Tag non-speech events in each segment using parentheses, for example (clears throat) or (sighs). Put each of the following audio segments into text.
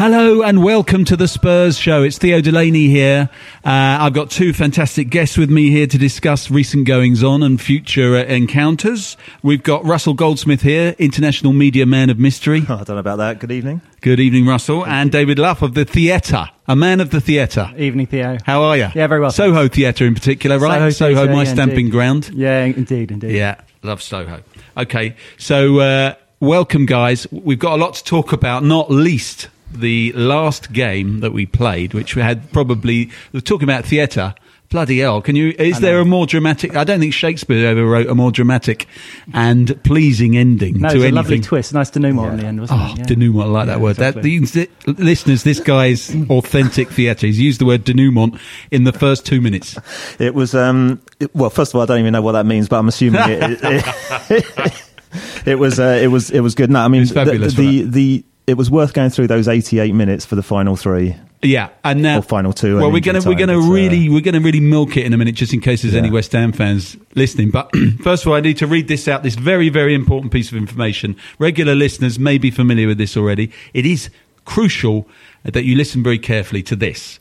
Hello and welcome to the Spurs show. It's Theo Delany here. Uh, I've got two fantastic guests with me here to discuss recent goings on and future uh, encounters. We've got Russell Goldsmith here, international media man of mystery. Oh, (laughs) I don't know about that. Good evening. Good evening, Russell. And David Luff of the theatre, a man of the theatre. Evening, Theo. How are you? Yeah, very well, Soho Theatre in particular, right? Soho Theatre, my yeah, stamping indeed. ground. Yeah, indeed, indeed. Yeah, love Soho. Okay, so uh, welcome, guys. We've got a lot to talk about, not least the last game that we played, which we had probably we're talking about theatre. Bloody hell! Can you? Is there a more dramatic? I don't think Shakespeare ever wrote a more dramatic and pleasing ending No, to it was anything. a lovely twist. Nice denouement on the end, wasn't Oh, it? Yeah. denouement, I like that Yeah, word. That, exactly. the, listeners, this guy's (clears throat) authentic theatre. He's used the word denouement in the first two minutes. It was, um, it- well, first of all, I don't even know what that means, but I'm assuming it, it, (laughs) (laughs) it was, uh, it was, it was good. No, I mean, It's fabulous, the, the, wasn't the, it was worth going through those 88 minutes for the final three. Yeah, and now Or final two Well, we're gonna we're gonna uh, really we're gonna really milk it in a minute, just in case there's any West Ham fans listening. But (clears throat) first of all, I need to read this out. This very very important piece of information. Regular listeners may be familiar with this already. It is crucial that you listen very carefully to this.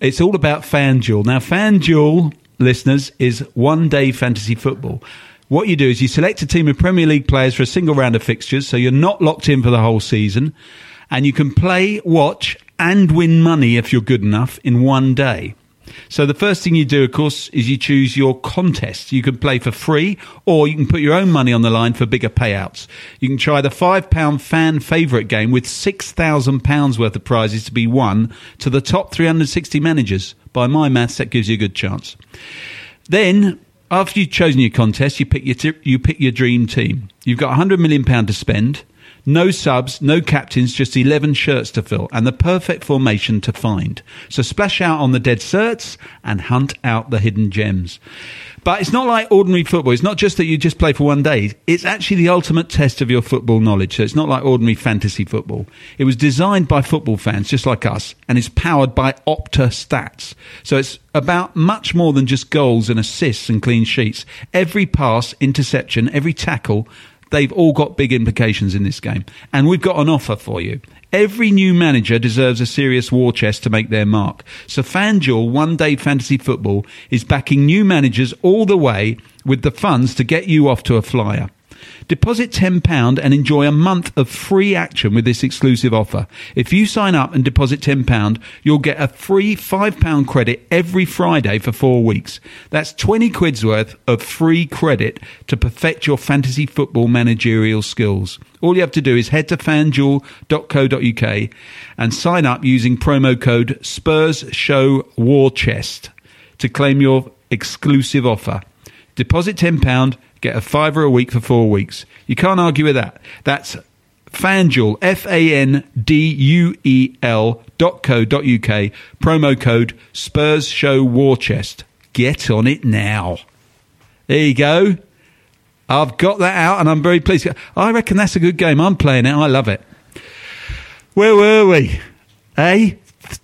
It's all about FanDuel. Now, FanDuel listeners is one day fantasy football. What you do is you select a team of Premier League players for a single round of fixtures, so you're not locked in for the whole season, and you can play, watch, and win money if you're good enough in one day. So the first thing you do, of course, is you choose your contest. You can play for free, or you can put your own money on the line for bigger payouts. You can try the five pound fan favourite game with six thousand pounds worth of prizes to be won to the top 360 managers. By my maths, that gives you a good chance. Then, after you've chosen your contest, you pick your t- you pick your dream team. You've got 100 million pound to spend. No subs, no captains, just 11 shirts to fill, and the perfect formation to find. So splash out on the dead certs and hunt out the hidden gems. But it's not like ordinary football. It's not just that you just play for one day. It's actually the ultimate test of your football knowledge. So it's not like ordinary fantasy football. It was designed by football fans just like us and is powered by Opta Stats. So it's about much more than just goals and assists and clean sheets. Every pass, interception, every tackle, they've all got big implications in this game. And we've got an offer for you. Every new manager deserves a serious war chest to make their mark. So FanDuel One Day Fantasy Football is backing new managers all the way with the funds to get you off to a flyer. Deposit £10 and enjoy a month of free action with this exclusive offer. If you sign up and deposit £10, you'll get a free £5 credit every Friday for four weeks. That's 20 quid's worth of free credit to perfect your fantasy football managerial skills. All you have to do is head to fanduel.co.uk and sign up using promo code Spurs Show War Chest to claim your exclusive offer. Deposit £10, get a fiver a week for four weeks. You can't argue with that. That's FanDuel, F A N D U E L dot co dot UK, promo code Spurs Show War Chest. Get on it now. There you go. I've got that out and I'm very pleased. I reckon that's a good game. I'm playing it. I love it. Where were we? Eh?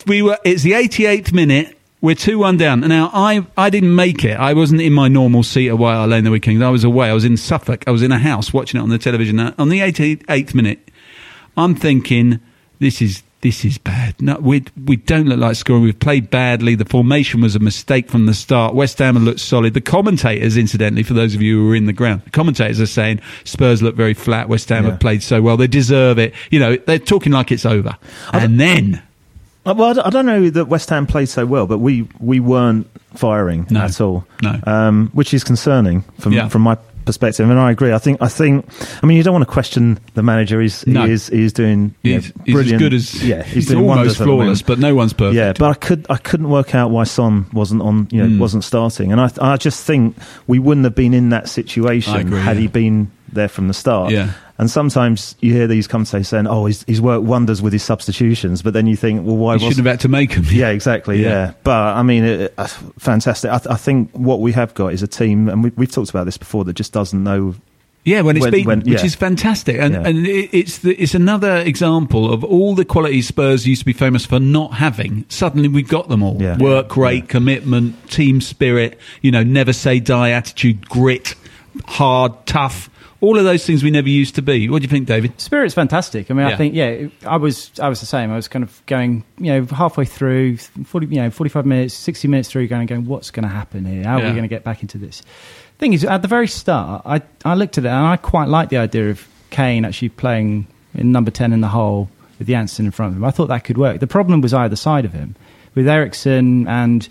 We were. It's the 88th minute. We're two one down. Now I I didn't make it. I wasn't in my normal seat at White Lane the weekend. I was away. I was in Suffolk. I was in a house watching it on the television. Now, On the 88th minute, I'm thinking this is this is bad. No, we we don't look like scoring. We've played badly. The formation was a mistake from the start. West Ham looked solid. The commentators, incidentally, for those of you who were in the ground, the commentators are saying Spurs look very flat. West Ham Yeah. have played so well. They deserve it. You know, they're talking like it's over. And then Well, I don't- know that West Ham played so well, but we, we weren't firing No. at all. No. um, which is concerning from Yeah. from my perspective. And I agree. I think I think. I mean, you don't want to question the manager. He's No. he is he's doing you he's, know, he's as good as yeah. He's, he's doing almost wonders at the moment. flawless, but no one's perfect. Yeah, but I could I couldn't work out why Son wasn't on you know Mm. wasn't starting, and I I just think we wouldn't have been in that situation agree, had yeah. he been there from the start. Yeah. And sometimes you hear these commentators saying, "Oh, he's, he's worked wonders with his substitutions," but then you think, "Well, why wasn't shouldn't have had to make them. yeah, exactly. Yeah. Yeah, but I mean, it, uh, fantastic. I, th- I think what we have got is a team, and we, we've talked about this before, that just doesn't know Yeah, when it's When- beaten, when- which is fantastic, and Yeah. and it, it's the, it's another example of all the qualities Spurs used to be famous for not having. Suddenly we've got them all: Yeah. work rate, commitment, team spirit. You know, never say die attitude, grit, hard, tough. All of those things we never used to be. What do you think, David? Spirit's fantastic. I mean, Yeah. I think yeah, I was I was the same. I was kind of going, you know, halfway through, forty, you know, forty-five minutes, sixty minutes through, going, going, what's going to happen here? How are Yeah. we going to get back into this? Thing is, at the very start, I I looked at it and I quite liked the idea of Kane actually playing in number ten in the hole with Janssen in front of him. I thought that could work. The problem was either side of him, with Eriksen and.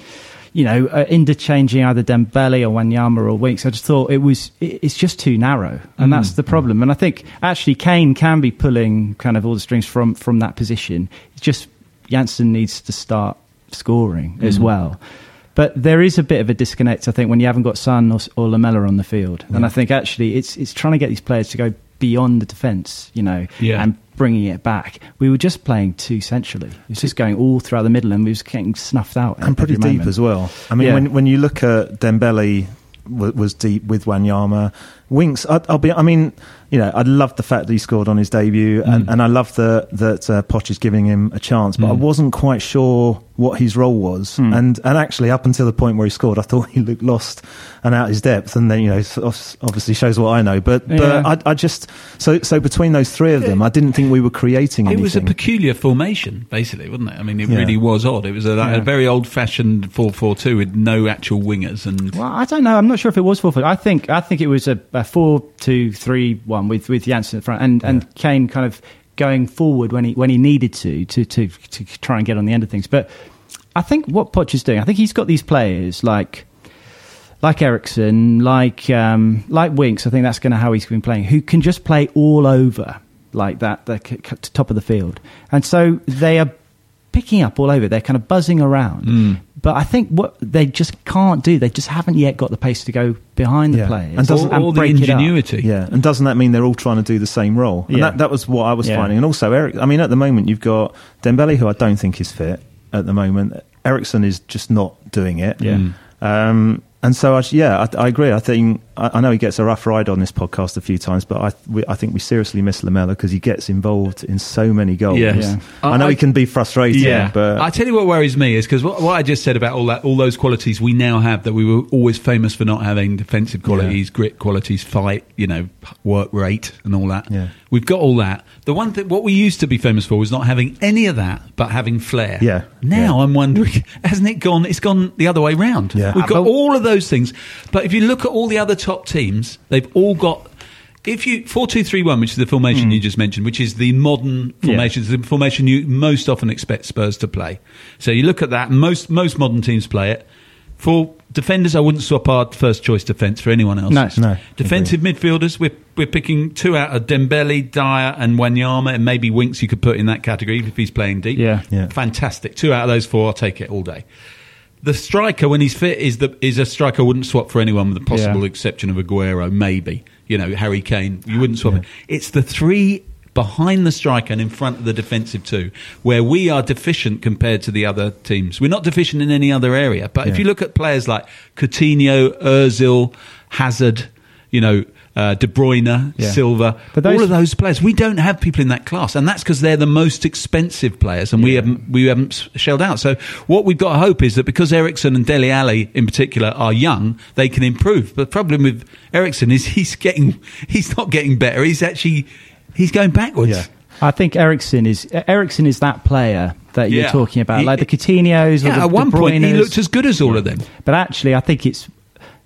You know, uh, interchanging either Dembele or Wanyama or Winks. I just thought it was, it, it's just too narrow. And that's the problem. And I think actually Kane can be pulling kind of all the strings from, from that position. It's just Janssen needs to start scoring as well. But there is a bit of a disconnect, I think, when you haven't got Son or, or Lamela on the field. And I think actually it's, it's trying to get these players to go beyond the defence, you know, Yeah. and bringing it back. We were just playing too centrally. It was just going all throughout the middle and we was getting snuffed out. and pretty deep moment. as well. I mean, Yeah. when when you look at Dembele was deep with Wanyama, Winks. I, I'll be. I mean, you know, I love the fact that he scored on his debut, and, Mm. and I love the, that uh, Poch is giving him a chance. But I Mm. wasn't quite sure what his role was, Mm. and and actually up until the point where he scored, I thought (laughs) he looked lost and out his depth. And then you know, obviously shows what I know. But Yeah. but I, I just so so between those three of them, I didn't think we were creating It anything. was a peculiar formation, basically, wasn't it? I mean, it Yeah. really was odd. It was a, like, a very old-fashioned four-four-two with no actual wingers, and Well, I don't know. I'm not sure if it was four foot. I think I think it was a, a four two three one with with Janssen in front and and Kane kind of going forward when he when he needed to to to to try and get on the end of things. But I think what Poch is doing, I think he's got these players like like Eriksen, like um, like Winks. I think that's going to how he's been playing. Who can just play all over like that, the top of the field, and so they are picking up all over. They're kind of buzzing around. Mm. But I think what they just can't do, they just haven't yet got the pace to go behind the Yeah. players And doesn't- all, all the break it up. ingenuity. Yeah, and doesn't that mean they're all trying to do the same role? And Yeah. that, that was what I was Yeah. finding. And also, Eric. I mean, at the moment, you've got Dembele, who I don't think is fit at the moment. Eriksen is just not doing it. Yeah. Mm. Um, and so, I, yeah, I, I agree. I think I, I know he gets a rough ride on this podcast a few times, but I, we, I think we seriously miss Lamela because he gets involved in so many goals. Yes. Yeah. I know I- he can be frustrating, Yeah, but I tell you what worries me is because what, what I just said about all that, all those qualities we now have that we were always famous for not having: defensive qualities, grit qualities, fight, you know, work rate, and all that. Yeah. We've got all that. The one thing, what we used to be famous for was not having any of that, but having flair. Yeah, Now yeah. I'm wondering, (laughs) hasn't it gone? It's gone the other way round. Yeah. We've got all of those things, but if you look at all the other top teams, they've all got. If you four two three one, which is the formation hmm. you just mentioned, which is the modern formation, it's the formation you most often expect Spurs to play. So you look at that. Most most modern teams play it. For defenders, I wouldn't swap our first choice defence for anyone else. No. No, Defensive midfielders, we're we're picking two out of Dembele, Dier, and Wanyama, and maybe Winks. You could put in that category if he's playing deep. Yeah. Yeah. fantastic. Two out of those four, I'll take it all day. The striker, when he's fit, is the is a striker I wouldn't swap for anyone, with the possible Yeah. exception of Aguero, maybe. You know, Harry Kane, you wouldn't swap. it. It's the three behind the striker and in front of the defensive two, where we are deficient compared to the other teams. We're not deficient in any other area, but if you look at players like Coutinho, Özil, Hazard, you know. Uh, De Bruyne, Yeah. Silva, But those- all of those players, we don't have people in that class, and that's because they're the most expensive players, and we haven't we haven't shelled out. So what we've got to hope is that because Eriksen and Dele Alli in particular are young, they can improve. But the problem with Eriksen is (laughs) he's getting he's not getting better. He's actually he's going backwards. Yeah. I think Eriksen is Eriksen is that player that you're Yeah. talking about, like the Coutinho's or Yeah, the, at one point he looked as good as all of them. But actually, I think it's.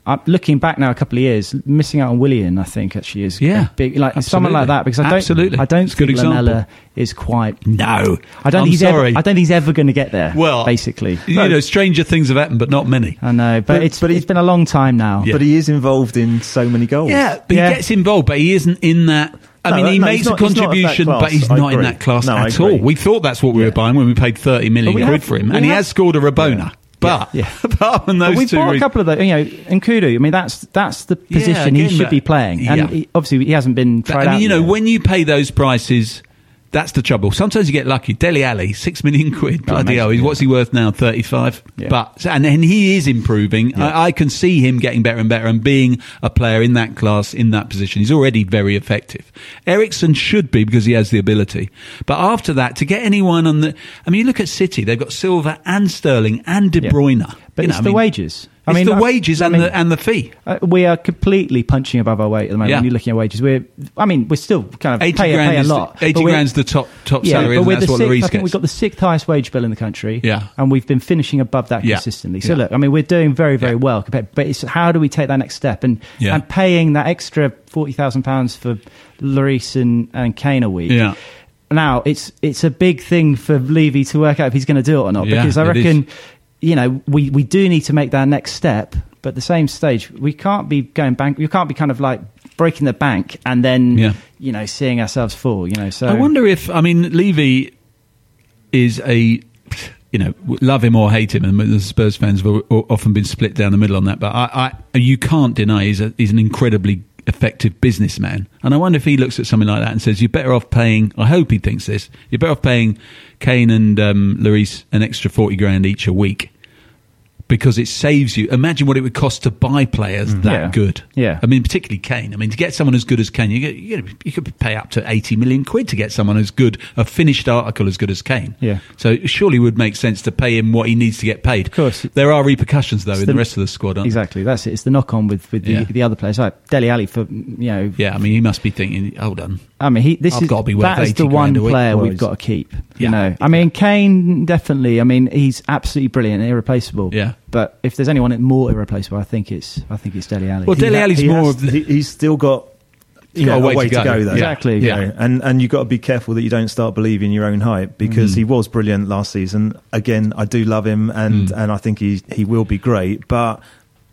I'm looking back now a couple of years, missing out on Willian. I think actually is Yeah, a big like someone like that because I don't Absolutely. I don't It's think example. Lamela is quite. No, I don't I'm think he's ever. sorry. I don't think he's ever going to get there. well, basically, you know, stranger things have happened, but not many. I know, but, But- it's but it's been a long time now. Yeah. but he is involved in so many goals. Yeah, but Yeah. he gets involved, but he isn't in that. I No, mean, he no, makes he's a not- he's not of that contribution, but he's I not in that class No, at all. We thought that's what we Yeah. were buying when we paid thirty million quid have- for him, we and he has scored a Rabona. But Yeah. (laughs) apart from those But we've two, bought a couple of those. You know, N'Koudou. I mean, that's that's the Yeah, position he should but- be playing, and yeah. he, obviously he hasn't been tried I mean, you know, yet. when you pay those prices That's the trouble. Sometimes you get lucky. Dele Alli, six million quid. Bloody hell. Yeah. What's he worth now? 35? Yeah. But, and, and he is improving. I, I can see him getting better and better and being a player in that class, in that position. He's already very effective. Eriksen should be because he has the ability. But after that, to get anyone on the, I mean, you look at City, they've got Silva and Sterling and De Yeah. Bruyne. But You it's know, I the mean, wages. It's the I- wages I and mean, the and the fee. Uh, we are completely punching above our weight at the moment. Yeah. When you're looking at wages, we're. I mean, we're still kind of Eighty pay, grand pay a lot. eighty grand's the top top yeah, salary, but and we're that's the what sixth, I think gets. we've got the sixth highest wage bill in the country. Yeah. and we've been finishing above that Yeah. consistently. So Yeah. look, I mean, we're doing very, very well. Compared, but it's how do we take that next step? And and paying that extra forty thousand pounds for Lloris and, and Kane a week. Yeah. Now it's it's a big thing for Levy to work out if he's going to do it or not. Yeah, because I reckon, you know, we, we do need to make that next step. But at the same stage, we can't be going bank. You can't be kind of like breaking the bank and then Yeah. you know seeing ourselves fall. You know, so I wonder if I mean Levy is a you know love him or hate him, and the Spurs fans have often been split down the middle on that. But I, I you can't deny he's a, he's an incredibly effective businessman, and I wonder if he looks at something like that and says you're better off paying. I hope he thinks this. You're better off paying Kane and um, Lloris an extra forty grand each a week. Because it saves you. Imagine what it would cost to buy players mm-hmm. that Yeah. good. Yeah. I mean, particularly Kane. I mean, to get someone as good as Kane, you, get, you, know, you could pay up to 80 million quid to get someone as good, a finished article as good as Kane. Yeah. So it surely would make sense to pay him what he needs to get paid. Of course. There are repercussions, though, in the, the- rest of the squad, aren't exactly that's it. It's the knock on with with the, Yeah. the other players like Dele Alli for you know. Yeah, I mean, he must be thinking, hold on. I mean, he, this I've is gotta be worth that is the one grand a week. player we've got to keep. Yeah. You know, I mean, Kane definitely. I mean, he's absolutely brilliant, and irreplaceable. Yeah. But if there's anyone more irreplaceable, I think it's I think it's Dele Alli. Well, Dele Alli's He more has- of the. he, he's still got you got know, a way to go. though. Exactly, You yeah. know, and and you've got to be careful that you don't start believing your own hype because Mm. he was brilliant last season. Again, I do love him, and Mm. and I think he he will be great, but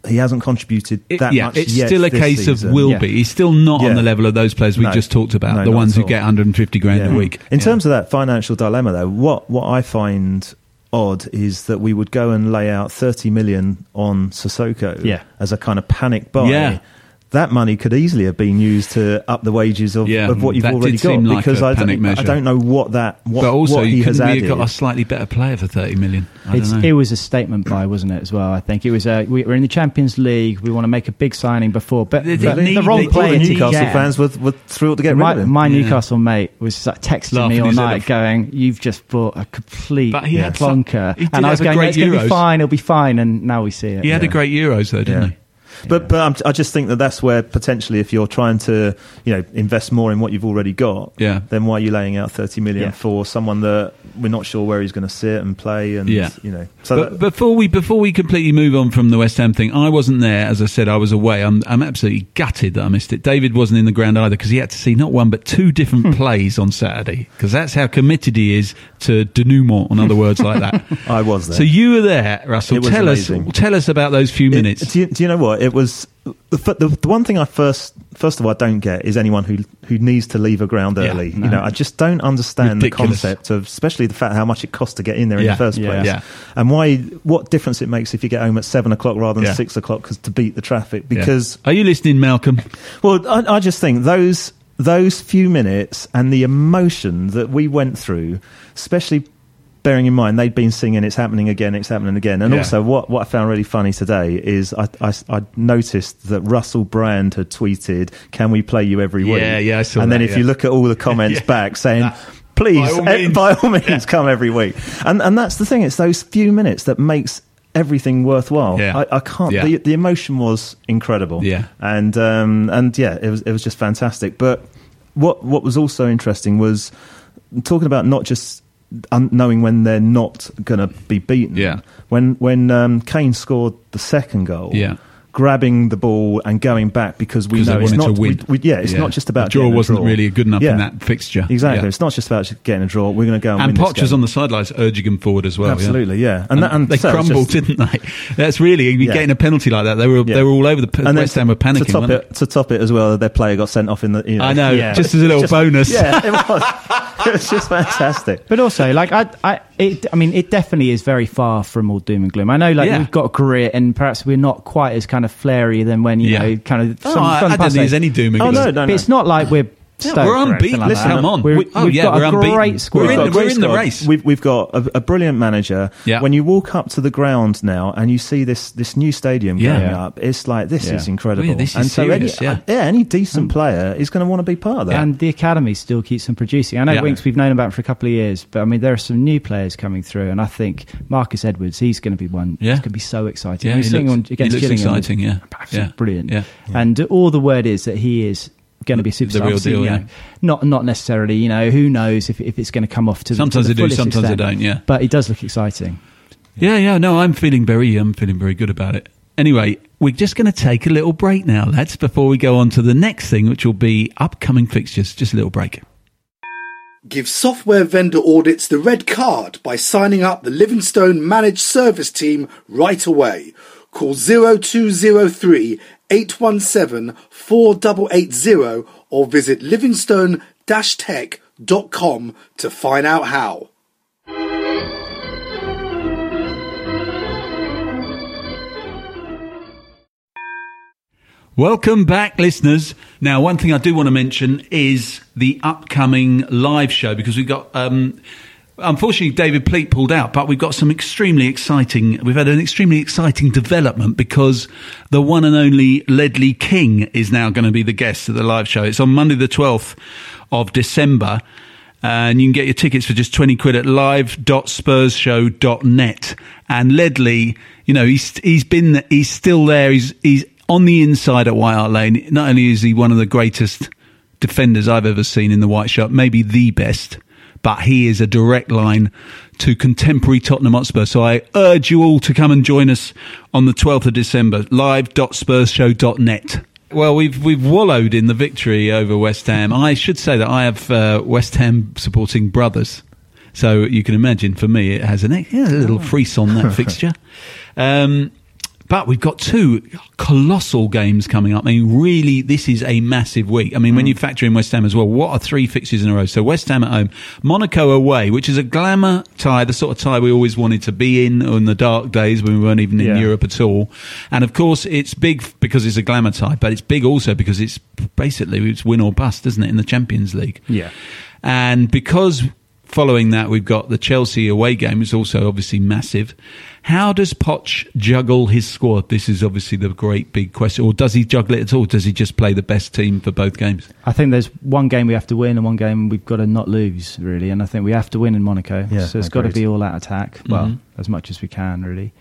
he hasn't contributed It- that yeah, much. it's yet still a this case season. of will Yeah. be. He's still not on the level of those players we No. just talked about, No, the ones who get 150 grand Yeah. a week. In Yeah. terms of that financial dilemma, though, what what I find odd is that we would go and lay out 30 million on Sissoko Yeah. as a kind of panic buy. Yeah. That money could easily have been used to up the wages of, Yeah, of what you've already got like because a I, panic don't, I don't know what that what, but also, what he you has couldn't added. have got a slightly better player for 30 million? I It's, don't know. it was a statement buy, wasn't it? As well, I think it was. A, we were in the Champions League. We want to make a big signing before, but, They- but they the wrong they- player the Newcastle get. fans were, were thrilled to get my, rid of him. my Yeah. Newcastle mate was like texting Laughing me all night, going, "You've just bought a complete But he had some- plonker." he and I was have going, great "It's going to be fine. It'll be fine." And now we see it. he had a great Euros, though, didn't Yeah. he? But but I'm, I just think that that's where potentially if you're trying to you know invest more in what you've already got, Yeah. then why are you laying out 30 million Yeah. for someone that we're not sure where he's going to sit and play and Yeah. you know so but that- before we before we completely move on from the West Ham thing, I wasn't there. As I said, I was away. I'm I'm absolutely gutted that I missed it. David wasn't in the ground either because he had to see not one but two different (laughs) plays on Saturday because that's how committed he is to denouement. In other words, like that. (laughs) I was there. So you were there, Russell. It was tell amazing. us tell us about those few It- minutes. do, you, do you know what it was? The, the, the one thing I first first of all I don't get is anyone who who needs to leave a ground Yeah, early. no. You know, I just don't understand Ridiculous. the concept of, especially the fact how much it costs to get in there in Yeah, the first place, Yeah. and why what difference it makes if you get home at seven o'clock rather than Yeah. six o'clock 'cause- to beat the traffic. Yeah. Because are you listening, Malcolm? Well, I, I just think those those few minutes and the emotion that we went through, especially bearing in mind they'd been singing "It's happening again, it's happening again," and Yeah. also what what I found really funny today is I, I I noticed that Russell Brand had tweeted, "Can we play you every week?" Yeah, yeah, I saw And then if yeah. you look at all the comments (laughs) Yeah. back saying. That- Please, By all eh, means. by all (laughs) means, come every week, and and that's the thing. It's those few minutes that makes everything worthwhile. Yeah. I, I can't. Yeah. The, the emotion was incredible. Yeah. and um, and yeah, it was it was just fantastic. But what what was also interesting was talking about not just un- knowing when they're not going to be beaten. Yeah. when when um, Kane scored the second goal. Yeah. Grabbing the ball and going back because we know it's not. to win. We, we, yeah, it's not just about the draw wasn't draw. really good enough Yeah. in that fixture. Exactly, Yeah. it's not just about getting a draw. We're going to go and, And win Poch this was game. on the sidelines urging him forward as well. Absolutely, yeah. And, that- and they so crumbled, just- didn't they? (laughs) That's really Yeah. getting a penalty like that. They were Yeah. they were all over the p- And West Ham were panicking. To top it, to top it as well, their player got sent off in the. You know, I know, Yeah. just as a little Just- bonus. Yeah, it was. (laughs) (laughs) it was just fantastic. But also, like I, I, it, I mean, it definitely is very far from all doom and gloom. I know, like Yeah. we've got grit, and perhaps we're not quite as kind of flary than when you Yeah. know, kind of. Oh, some- I, I don't think there's any doom and Oh, gloom. no, no, But no. it's not like we're Yeah, Stoke we're or unbeaten. like Listen, that. come on. We're, We- oh, we've yeah, got we're a unbeaten. great squad. We're in- got a great we're in the race. We've, we've got a, a brilliant manager. Yeah. When you walk up to the ground now and you see this this new stadium Yeah. going up, it's like this Yeah. is incredible. Oh, yeah, this is and so serious, any, yeah. uh, any decent player is going to want to be part of that. And the academy still keeps on producing. I know Yeah. Winks we've known about for a couple of years, but I mean there are some new players coming through, and I think Marcus Edwards he's going to be one. Yeah. He's going to be so exciting. Yeah, He's he sitting looks- on he looks exciting, yeah. Absolutely Yeah. brilliant. Yeah. And all the word is that he is going to be a The real deal, you know, yeah. Not not necessarily. You know, who knows if if it's going to come off to the- Sometimes to the they do, fullest sometimes they don't, yeah. But he does look exciting. Yeah, yeah. No, I'm feeling very, I'm feeling very good about it. Anyway, we're just going to take a little break now, lads, before we go on to the next thing, which will be upcoming fixtures. Just a little break. Give software vendor audits the red card by signing up the Livingstone Managed Service Team right away. Call 0203 817 4880 or visit livingstone-tech.com to find out how. Welcome back, listeners. Now, one thing I do want to mention is the upcoming live show because we've got. Um, Unfortunately, David Pleat pulled out, but we've got some extremely exciting. We've had an extremely exciting development because the one and only Ledley King is now going to be the guest at the live show. It's on Monday, the twelfth of December, and you can get your tickets for just twenty quid at live.spursshow.net. And Ledley, you know, he's he's been he's still there. He's he's on the inside at White Hart Lane. Not only is he one of the greatest defenders I've ever seen in the white shirt, maybe the best, but he is a direct line to contemporary Tottenham Hotspur. So I urge you all to come and join us on the 12th of December, live.spursshow.net. Well, we've we've wallowed in the victory over West Ham. I should say that I have uh, West Ham supporting brothers, so you can imagine for me it has an yeah, a little frisson that fixture. (laughs) Um, but we've got two colossal games coming up. I mean, really, this is a massive week. I mean, when mm. you factor in West Ham as well, what are three fixtures in a row? So West Ham at home, Monaco away, which is a glamour tie, the sort of tie we always wanted to be in in the dark days when we weren't even in Yeah. Europe at all. And of course, it's big because it's a glamour tie, but it's big also because it's basically it's win or bust, isn't it, in the Champions League? Yeah. And because following that, we've got the Chelsea away game, which is also obviously massive. How does Poch juggle his squad? This is obviously the great big question. Or does he juggle it at all? Does he just play the best team for both games? I think there's one game we have to win and one game we've got to not lose, really. And I think we have to win in Monaco. Yeah, so it's got to be all out attack. Well, Mhm. as much as we can, really,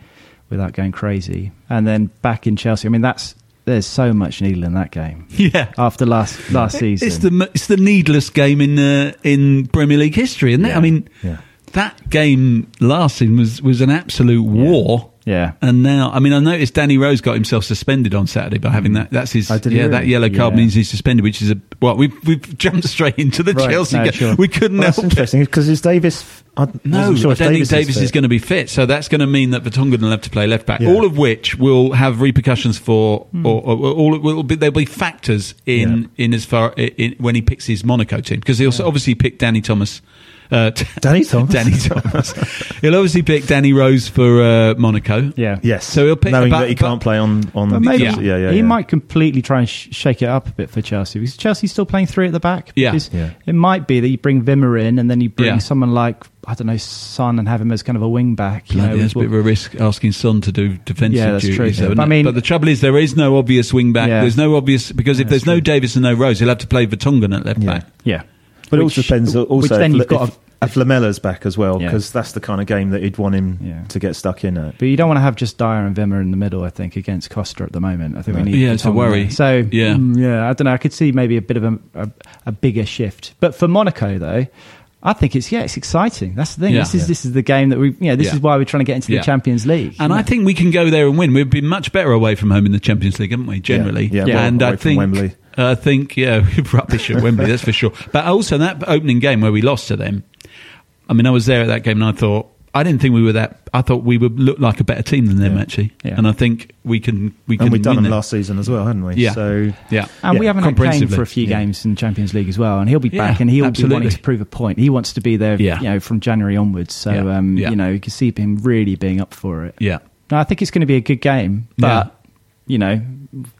without going crazy. And then back in Chelsea, I mean, that's there's so much needle in that game (laughs) Yeah. after last last season. It's the it's the needless game in uh, in Premier League history, isn't it? Yeah. I mean, Yeah. that game last season was was an absolute war. yeah. And now, I mean, I noticed Danny Rose got himself suspended on Saturday by having that. That's his. Oh, yeah, that yellow card Yeah. means he's suspended, which is a. Well, we've we've (laughs) jumped straight into the Right. Chelsea No, game. sure. We couldn't Well, that's help it. interesting because is Davies? I No, sure I don't Davies think Davies is, fit. going to be fit. So that's going to mean that Vertonghen will have to play left back. Yeah. All of which will have repercussions for, Hmm. or, or, or all will be there'll be factors in in as far in, when he picks his Monaco team because he'll obviously pick Danny Thomas. Uh, (laughs) Danny Thomas? Danny Thomas. he'll obviously pick Danny Rose for uh, Monaco. Yeah. Yes. So he'll pick- knowing but- that he can't play on on. But maybe Yeah. yeah, yeah, he yeah. might completely try and sh- shake it up a bit for Chelsea because Chelsea's still playing three at the back. Yeah. Yeah. It might be that you bring Wimmer in and then you bring Yeah. someone like I don't know Son and have him as kind of a wing back. You Bloody, know, that's a bit of a risk asking Son to do defensive Yeah, that's duties. true. though, But I mean- but the trouble is, there is no obvious wing back. Yeah. There's no obvious because if there's that's no true. Davies and no Rose, he'll have to play Vertonghen at left Yeah. back. yeah. But it also depends. Also, which then if, you've got if, if Lamela's back as well, Yeah. because that's the kind of game that he'd want him Yeah. to get stuck in at. But you don't want to have just Dier and Wimmer in the middle. I think against Costa at the moment. I think we need. Yeah, it's a worry. So Yeah. mm, yeah. I don't know. I could see maybe a bit of a, a, a bigger shift. But for Monaco though, I think it's yeah, it's exciting. That's the thing. Yeah. This is Yeah. this is the game that we. You know, this Yeah. is why we're trying to get into Yeah. the Champions League. And I think we can go there and win. We've been much better away from home in the Champions League, haven't we? Generally, Yeah, well, and away I from think Wembley. I think yeah, (laughs) rubbish at Wembley, that's for sure. But also that opening game where we lost to them. I mean, I was there at that game, and I thought I didn't think we were that. I thought we would look like a better team than them Yeah. actually, Yeah. and I think we can we can And we've done win them them. last season as well, hadn't we? Yeah. So Yeah, And we haven't had Kane for a few Yeah. games in Champions League as well, and he'll be Yeah, back, and he'll absolutely. be wanting to prove a point. He wants to be there, Yeah. you know, from January onwards. So, Yeah. um, Yeah. you know, you can see him really being up for it. yeah. No, I think it's going to be a good game, but you know,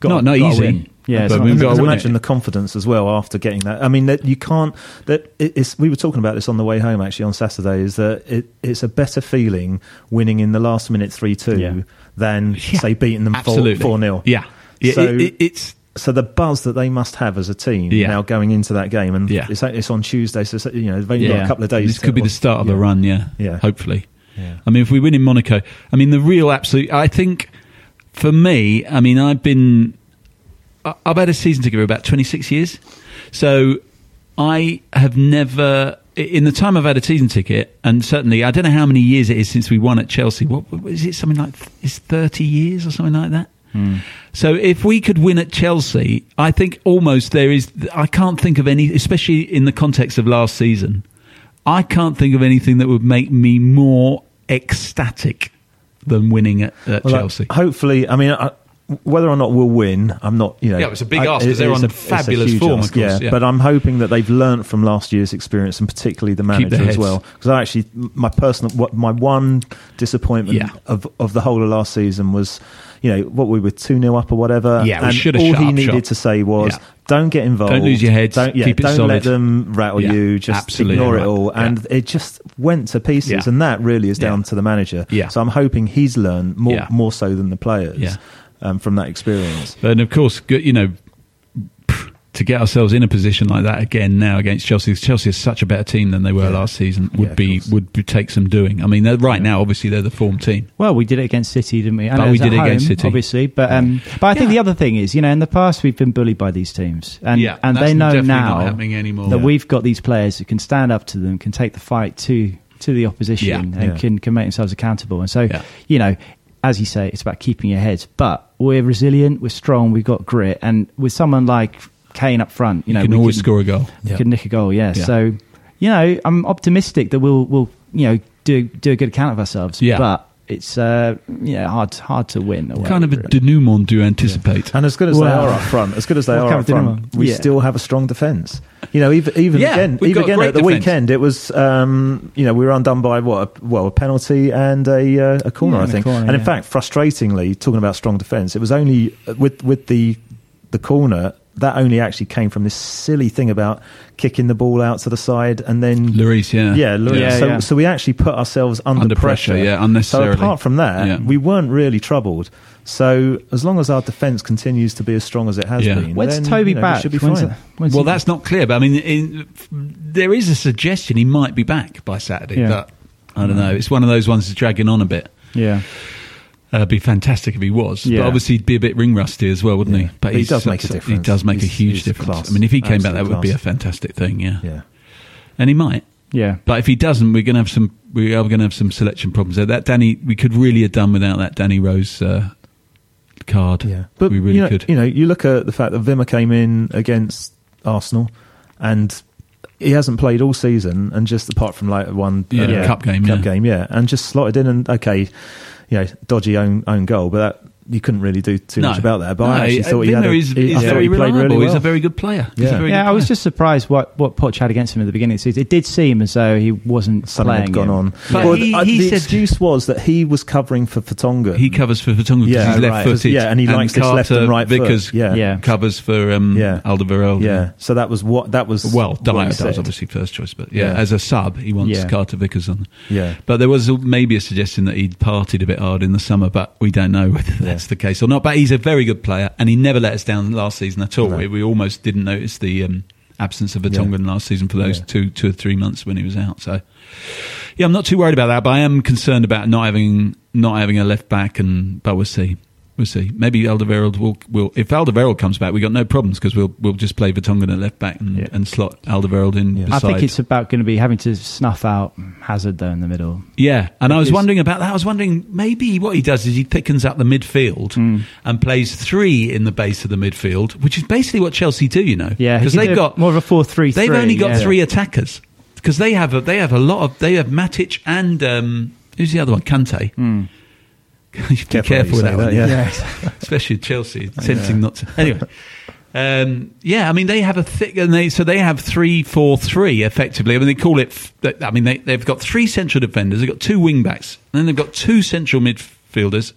got, Not- not got a easy, win. Yeah, it's but not- we've got to imagine it. the confidence as well after getting that. I mean, that you can't. That it- it's. We were talking about this on the way home actually on Saturday. Is that it, it's a better feeling winning in the last minute three two Yeah. than Yeah, say beating them four Absolutely. four 0 Yeah. yeah So- it, it, it's So the buzz that they must have as a team Yeah. now going into that game, and Yeah. it's, it's on Tuesday, so you know they've only got a couple of days. This could be the start of yeah. a run, yeah. Yeah. Hopefully. Yeah. I mean, if we win in Monaco, I mean, the real absolute, I think for me, I mean, I've been, I- I've had a season ticket for about 26 years. So I have never, in the time I've had a season ticket, and certainly, I don't know how many years it is since we won at Chelsea. What is it? Something like, is 30 years or something like that? Hmm. So if we could win at Chelsea, I think almost there is. I can't think of any, especially in the context of last season. I can't think of anything that would make me more ecstatic than winning at, at Well, Chelsea. like, hopefully, I mean, I, whether or not we'll win, I'm not. You know, Yeah, it's a big I- ask 'cause they're on a- fabulous form, of ask, course, yeah. But I'm hoping that they've learnt from last year's experience, and particularly the manager as well. Because I actually, my personal, what my one disappointment Yeah. of of the whole of last season was, you know, what we were two 0 up or whatever. Yeah, we and should have all he needed shop. to say was. Yeah. Don't get involved. Don't lose your heads, Don't, yeah, keep it don't solid. let them rattle Yeah, you. Just absolutely ignore it right. all. Yeah. And it just went to pieces. Yeah. And that really is down Yeah. to the manager. Yeah. So I'm hoping he's learned more Yeah. more so than the players Yeah. Um, from that experience. And of course, you know, to get ourselves in a position like that again now against Chelsea, Chelsea is such a better team than they were Yeah. last season. Would of be course. would be, take some doing. I mean, they're, right now, obviously, they're the form team. Well, we did it against City, didn't we? I But we did it against home, City. obviously. But um, but I think the other thing is, you know, in the past we've been bullied by these teams, and Yeah, and they know now anymore. that Yeah. we've got these players who can stand up to them, can take the fight to to the opposition, Yeah. and Yeah. can can make themselves accountable. And so, Yeah. you know. As you say, it's about keeping your heads, but we're resilient, we're strong, we've got grit, and with someone like Kane up front, you know, you can we always can- score a goal. you could nick a goal, yeah. Yeah. So, you know, I'm optimistic that we'll we'll you know do do a good account of ourselves. Yeah. But it's uh yeah hard hard to win. away, kind of a really. denouement do you anticipate? And as good as Well- they are up front, as good as they are kind up front, dilemma? we Yeah. still have a strong defence. You know, even even Yeah, again, even again at the defence. weekend, it was um, you know we were undone by what a, well a penalty and a uh, a corner, Yeah, I and think. corner, and in fact, frustratingly, talking about strong defence, it was only uh, with with the the corner that only actually came from this silly thing about kicking the ball out to the side and then Lloris, yeah. yeah, look, Yeah, so, yeah. so we actually put ourselves under, Under pressure, yeah, unnecessarily. So apart from that, Yeah. we weren't really troubled. So as long as our defence continues to be as strong as it has Yeah. been, When's then, Toby you know, we back? should be When's fine. it- when's Well, he- that's not clear, but I mean, in, there is a suggestion he might be back by Saturday. Yeah. But I don't mm. know. It's one of those ones that's dragging on a bit. yeah. Uh, it'd be fantastic if he was. Yeah. But obviously, he'd be a bit ring rusty as well, wouldn't Yeah. he? But he does make a difference. He does make a huge difference. class. I mean, if he came back, Absolute that would be a fantastic thing. Yeah. Yeah. And he might. Yeah. But if he doesn't, we're going to have some. We are going to have some selection problems there. That Danny, we could really have done without that Danny Rose uh, card. Yeah, but we really you know, could. You know, you look at the fact that Wimmer came in against Arsenal, and he hasn't played all season, and just apart from like one uh, Yeah, cup game, cup yeah. game, yeah, and just slotted in, and okay, you know, dodgy own own goal, but that you couldn't really do too much about that. But I actually thought he had a, is, he- is very he played really well. He's a very good player. Yeah. very Yeah, good I was just surprised what, what Poch had against him at the beginning of the season. It did seem as though he wasn't Something playing had gone him. on. But well, he- uh, he the said- excuse was that he was covering for Vertonghen. He covers for Vertonghen because Yeah, he's right. left-footed. Yeah, and he likes this Carter left and right foot. Vickers Yeah. Yeah. covers for um, Yeah. Alderweireld. yeah, so that was what that was. Well, what Dier he does obviously first choice, but yeah, Yeah. as a sub, he wants Carter Vickers on. Yeah. But there was maybe a suggestion that he'd partied a bit hard in the summer, but we don't know whether that's the case or not. But he's a very good player, and he never let us down last season at all. No. We, we almost didn't notice the um, absence of Vertonghen last season for those Yeah. two, two or three months when he was out. So, yeah, I'm not too worried about that, but I am concerned about not having not having a left back, and but we'll see. We'll see.Maybe Alderweireld will will if Alderweireld comes back, we have got no problems because we'll we'll just play Vertonghen at left back and, Yeah. and slot Alderweireld in. Yeah. Beside. I think it's about going to be having to snuff out Hazard though in the middle. Yeah, and I was wondering about that. I was wondering maybe what he does is he thickens up the midfield Hmm. and plays three in the base of the midfield, which is basically what Chelsea do. You know, Yeah, because they've got more of a 4-3-3, They've only got yeah. three attackers because they have a, they have a lot of they have Matic and um, who's the other one? Kante. Hmm. (laughs) you have to be Careful with that, one, that, yeah. (laughs) especially Chelsea. Tempting not to. Anyway. Um, yeah, I mean they have a thick, and they so they have three, four, three effectively. I mean they call it. I mean they they've got three central defenders, they've got two wing backs, and then they've got two central midfielders,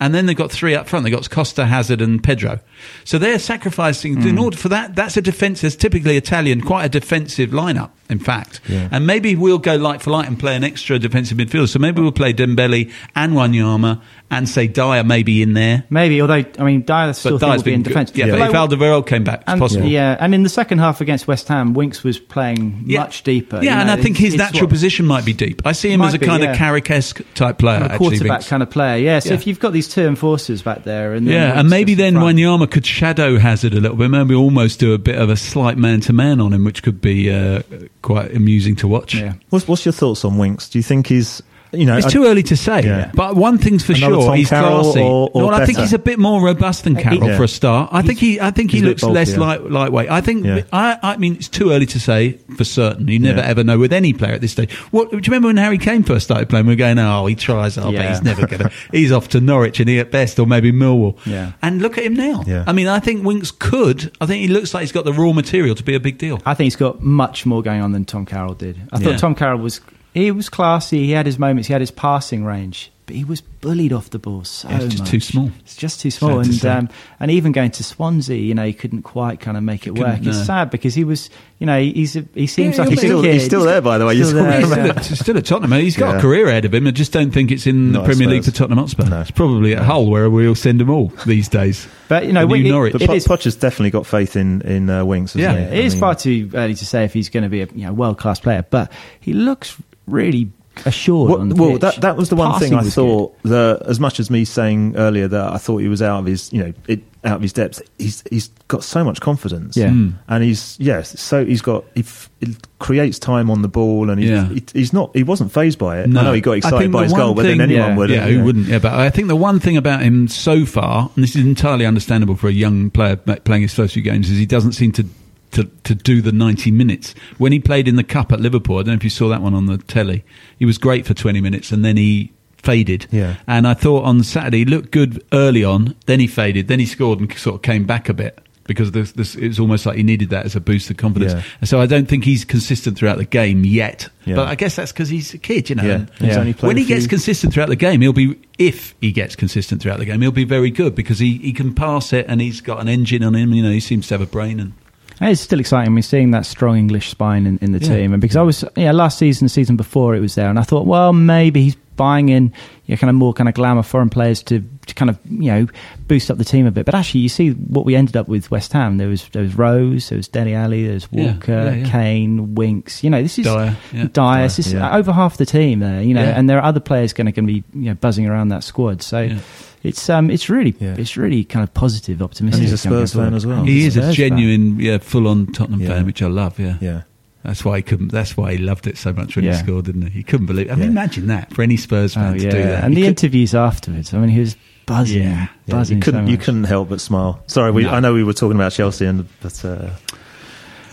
And then they've got three up front. They've got Costa, Hazard, and Pedro. So they're sacrificing in order for that. That's a defense. It's typically Italian, quite a defensive lineup. In fact, Yeah. and maybe we'll go light for light and play an extra defensive midfielder. So maybe we'll play Dembele and Wanyama and say Dier maybe in there. Maybe, although I mean, Dier still But think will be in been defence. Yeah, Yeah. but if Alderweireld came back, it's and, possible. yeah, and in the second half against West Ham, Winks was playing much deeper. Yeah, you and I think his natural what- position might be deep. I see him as a be, kind yeah. of Carrick-esque type player. a actually, quarterback Winks. kind of player. Yeah, so Yeah. if you've got these two enforcers back there, and then Yeah, Winks and maybe then front. Wanyama could shadow Hazard a little bit. Maybe almost do a bit of a slight man-to-man on him, which could be uh, quite amusing to watch. Yeah. What's, what's your thoughts on Winks? Do you think he's you know It's I- too early to say, Yeah. but one thing's for Another sure: Tom he's Carroll classy. or- or no, I think he's a bit more robust than Carroll Yeah. for a start. I think he, I think he looks less light, lightweight. I think. I, I mean, it's too early to say for certain. You never ever know with any player at this stage. What do you remember when Harry Kane first started playing? We were going, oh, he tries, oh, but he's never going to. He's off to Norwich and he at best, or maybe Millwall. Yeah. And look at him now. Yeah. I mean, I think Winks could. I think he looks like he's got the raw material to be a big deal. I think he's got much more going on than Tom Carroll did. I thought Tom Carroll was he was classy. He had his moments. He had his passing range, but he was bullied off the ball so Yeah, it's just much. too small. It's just too small, Sad and say. um, and even going to Swansea, you know, he couldn't quite kind of make it work. Couldn't, It's sad because he was, you know, he's a, he seems Yeah, like he's a still- kid. he's still there, by the way. Still You're there, talking yeah. (laughs) He's still at Tottenham. He's got a career ahead of him. I just don't think it's in the Not at Premier League for Tottenham Hotspur. No. It's probably at Hull where we'll send them all these days. But you know, The when it- Norwich. But it Po- Poch has definitely got faith in in uh, Winks. Yeah. hasn't he? It I is mean, far too early to say if he's going to be a you know, world class player, but he looks really assured Well, on the well, pitch. that that was the one Passing thing I was thought. The as much as me saying earlier that I thought he was out of his, you know, it, out of his depth. He's he's got so much confidence. Yeah. Mm. and he's yes, so he's got he, f- he creates time on the ball, and he's, Yeah. he, he's not he wasn't phased by it. I know he got I excited think by the his one goal, but then anyone yeah, would. Yeah, you who wouldn't? Yeah, but I think the one thing about him so far, and this is entirely understandable for a young player playing his first few games, is he doesn't seem to. To, to do the 90 minutes. When he played in the Cup at Liverpool, I don't know if you saw that one on the telly, he was great for 20 minutes and then he faded. Yeah. And I thought on Saturday he looked good early on, then he faded, then he scored and sort of came back a bit because this, this, it was almost like he needed that as a boost of confidence. Yeah. And so I don't think he's consistent throughout the game yet. Yeah. But I guess that's because he's a kid, you know. Yeah. when he gets consistent throughout the game, he'll be if he gets consistent throughout the game, he'll be very good because he, he can pass it and he's got an engine on him. You know, he seems to have a brain and It's still exciting. I mean, seeing that strong English spine in, in the Yeah. team, and because I was, yeah, last season, the season before, it was there, and I thought, well, maybe he's buying in, you know, kind of more kind of glamour foreign players to, to kind of, you know, boost up the team a bit. But actually, you see what we ended up with West Ham. There was there was Rose, there was Dele Alli, there was Yeah, Walker, yeah, yeah. Kane, Winks. You know, this is Dier. Dier. This is over half the team there. You know, and there are other players going to be you know buzzing around that squad. So. Yeah. It's um it's really Yeah. it's really kind of positive, optimistic. And he's a Spurs fan as well. he is a Spurs fan. genuine, yeah, full on Tottenham Yeah. fan, which I love. Yeah. Yeah, That's why he couldn't. That's why he loved it so much when Yeah. he scored, didn't he? He couldn't believe. I mean, Yeah. imagine that for any Spurs fan Oh, to yeah. do that. And He the could- interviews afterwards. I mean, he was buzzing, Yeah. yeah. buzzing. You couldn't so you couldn't help but smile. Sorry, we, No. I know we were talking about Chelsea, and but uh,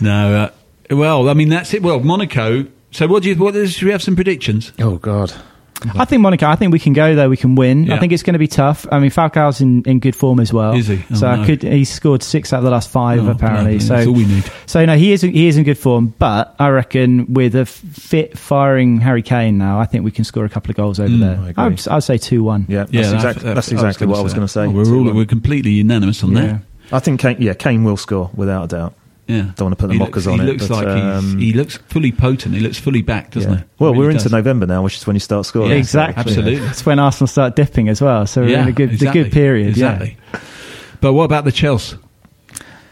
no. Uh, well, I mean, that's it. Well, Monaco. So, what do you? What is? Should we have some predictions? oh god, I think Monaco. I think we can go there. We can win. Yeah. I think it's going to be tough. I mean, Falcao's in, in good form as well. Is he? Oh, so no. I could. He's scored six out of the last five Oh, apparently. no, so that's all we need. So no, he is he is in good form. But I reckon with a fit firing Harry Kane now, I think we can score a couple of goals over Mm, there. I I'd, I'd say two one. yeah, that's Yeah, exactly that's, exactly what I was going to say. Oh, we're all we're completely unanimous on Yeah. that. I think Kane, yeah, Kane will score without a doubt. Yeah, Don't wanna put the He mockers looks, on he it, Looks but, like um, he's, he looks fully potent. He looks fully back, doesn't Yeah. he? Well, Really we're does. into November now, which is when you start scoring. Yeah, exactly. absolutely. That's when Arsenal start dipping as well. So we're in a good exactly, the good period. Exactly. But what about the Chelsea?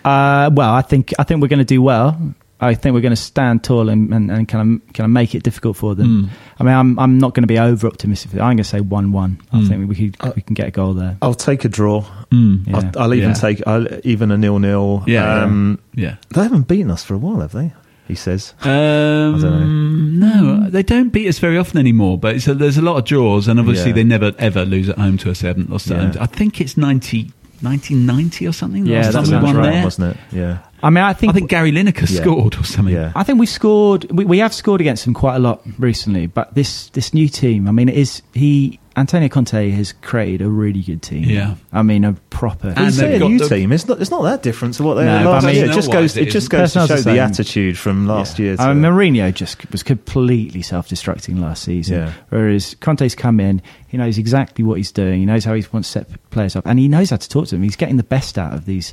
Uh, well, I think I think we're going to do well. I think we're going to stand tall and, and, and kind of kind of make it difficult for them. Mm. I mean, I'm I'm not going to be over optimistic. I'm going to say one one. I Mm. think we could, we can get a goal there. I'll take a draw. Mm. Yeah. I'll, I'll even Yeah. take I'll, even a nil nil. Yeah, um, Yeah. they haven't beaten us for a while, have they? He says. Um, no, they don't beat us very often anymore. But it's a, there's a lot of draws, and obviously Yeah. they never ever lose at home to us. They haven't lost at Yeah. home. I think it's 90, 1990 or something. Yeah, last that time we won right, there. wasn't it? Yeah. I mean, I think I think Gary Lineker Yeah. scored or something. Yeah. I think we scored. We, we have scored against them quite a lot recently, but this this new team. I mean, it is he Antonio Conte has created a really good team. Yeah. I mean a proper. And You say they've a new the- team. It's not. It's not that different to what they No, had but I mean- year. It just goes. it It just goes to Personnel's show the the attitude from last year. To, I mean, Mourinho just was completely self-destructing last season. Yeah. Whereas Conte's come in, he knows exactly what he's doing. He knows how he wants to set players up, and he knows how to talk to them. He's getting the best out of these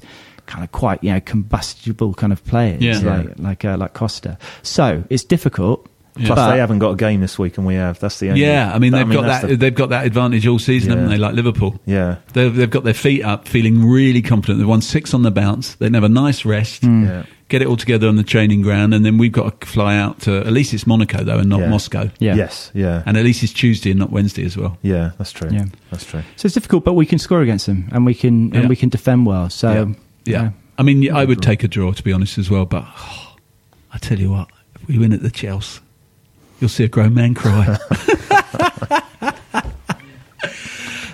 kind of quite you know combustible kind of players, Yeah. like like uh, like Costa. So it's difficult. Plus, but- they haven't got a game this week, and we have. That's the only. Yeah, I mean they've got that. the- they've got that advantage all season, haven't they? Like Liverpool. yeah, They've, they've got their feet up, feeling really confident. They've won six on the bounce. They can have a nice rest, yeah. get it all together on the training ground, and then we've got to fly out to at least it's Monaco though, and not Yeah. Moscow. Yeah. Yes. Yeah. And at least it's Tuesday and not Wednesday as well. yeah. That's true. Yeah. That's true. So it's difficult, but we can score against them, and we can Yeah. and we can defend well. So Yeah. I mean, I would take a draw to be honest as well, but oh, (sighs) I tell you what, if we win at the Chelsea, you'll see a grown man cry. (laughs) (laughs)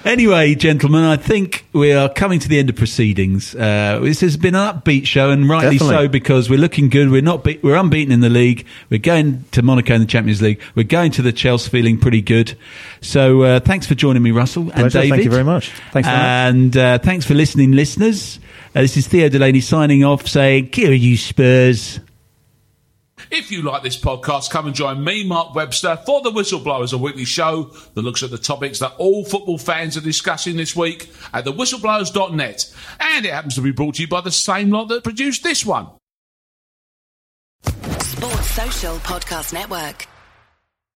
Anyway, gentlemen, I think we are coming to the end of proceedings. Uh, this has been an upbeat show, and rightly Definitely. so because we're looking good. We're not be- we're unbeaten in the league. We're going to Monaco in the Champions League. We're going to the Chelsea feeling pretty good. So uh, thanks for joining me, Russell and Pleasure. David. Thank you very much. Thanks. And uh, thanks for listening, listeners. Uh, this is Theo Delany signing off, saying, "Kia you Spurs." If you like this podcast, come and join me, Mark Webster, for The Whistleblowers, a weekly show that looks at the topics that all football fans are discussing this week at thewhistleblowers.net. And it happens to be brought to you by the same lot that produced this one. Sports Social Podcast Network.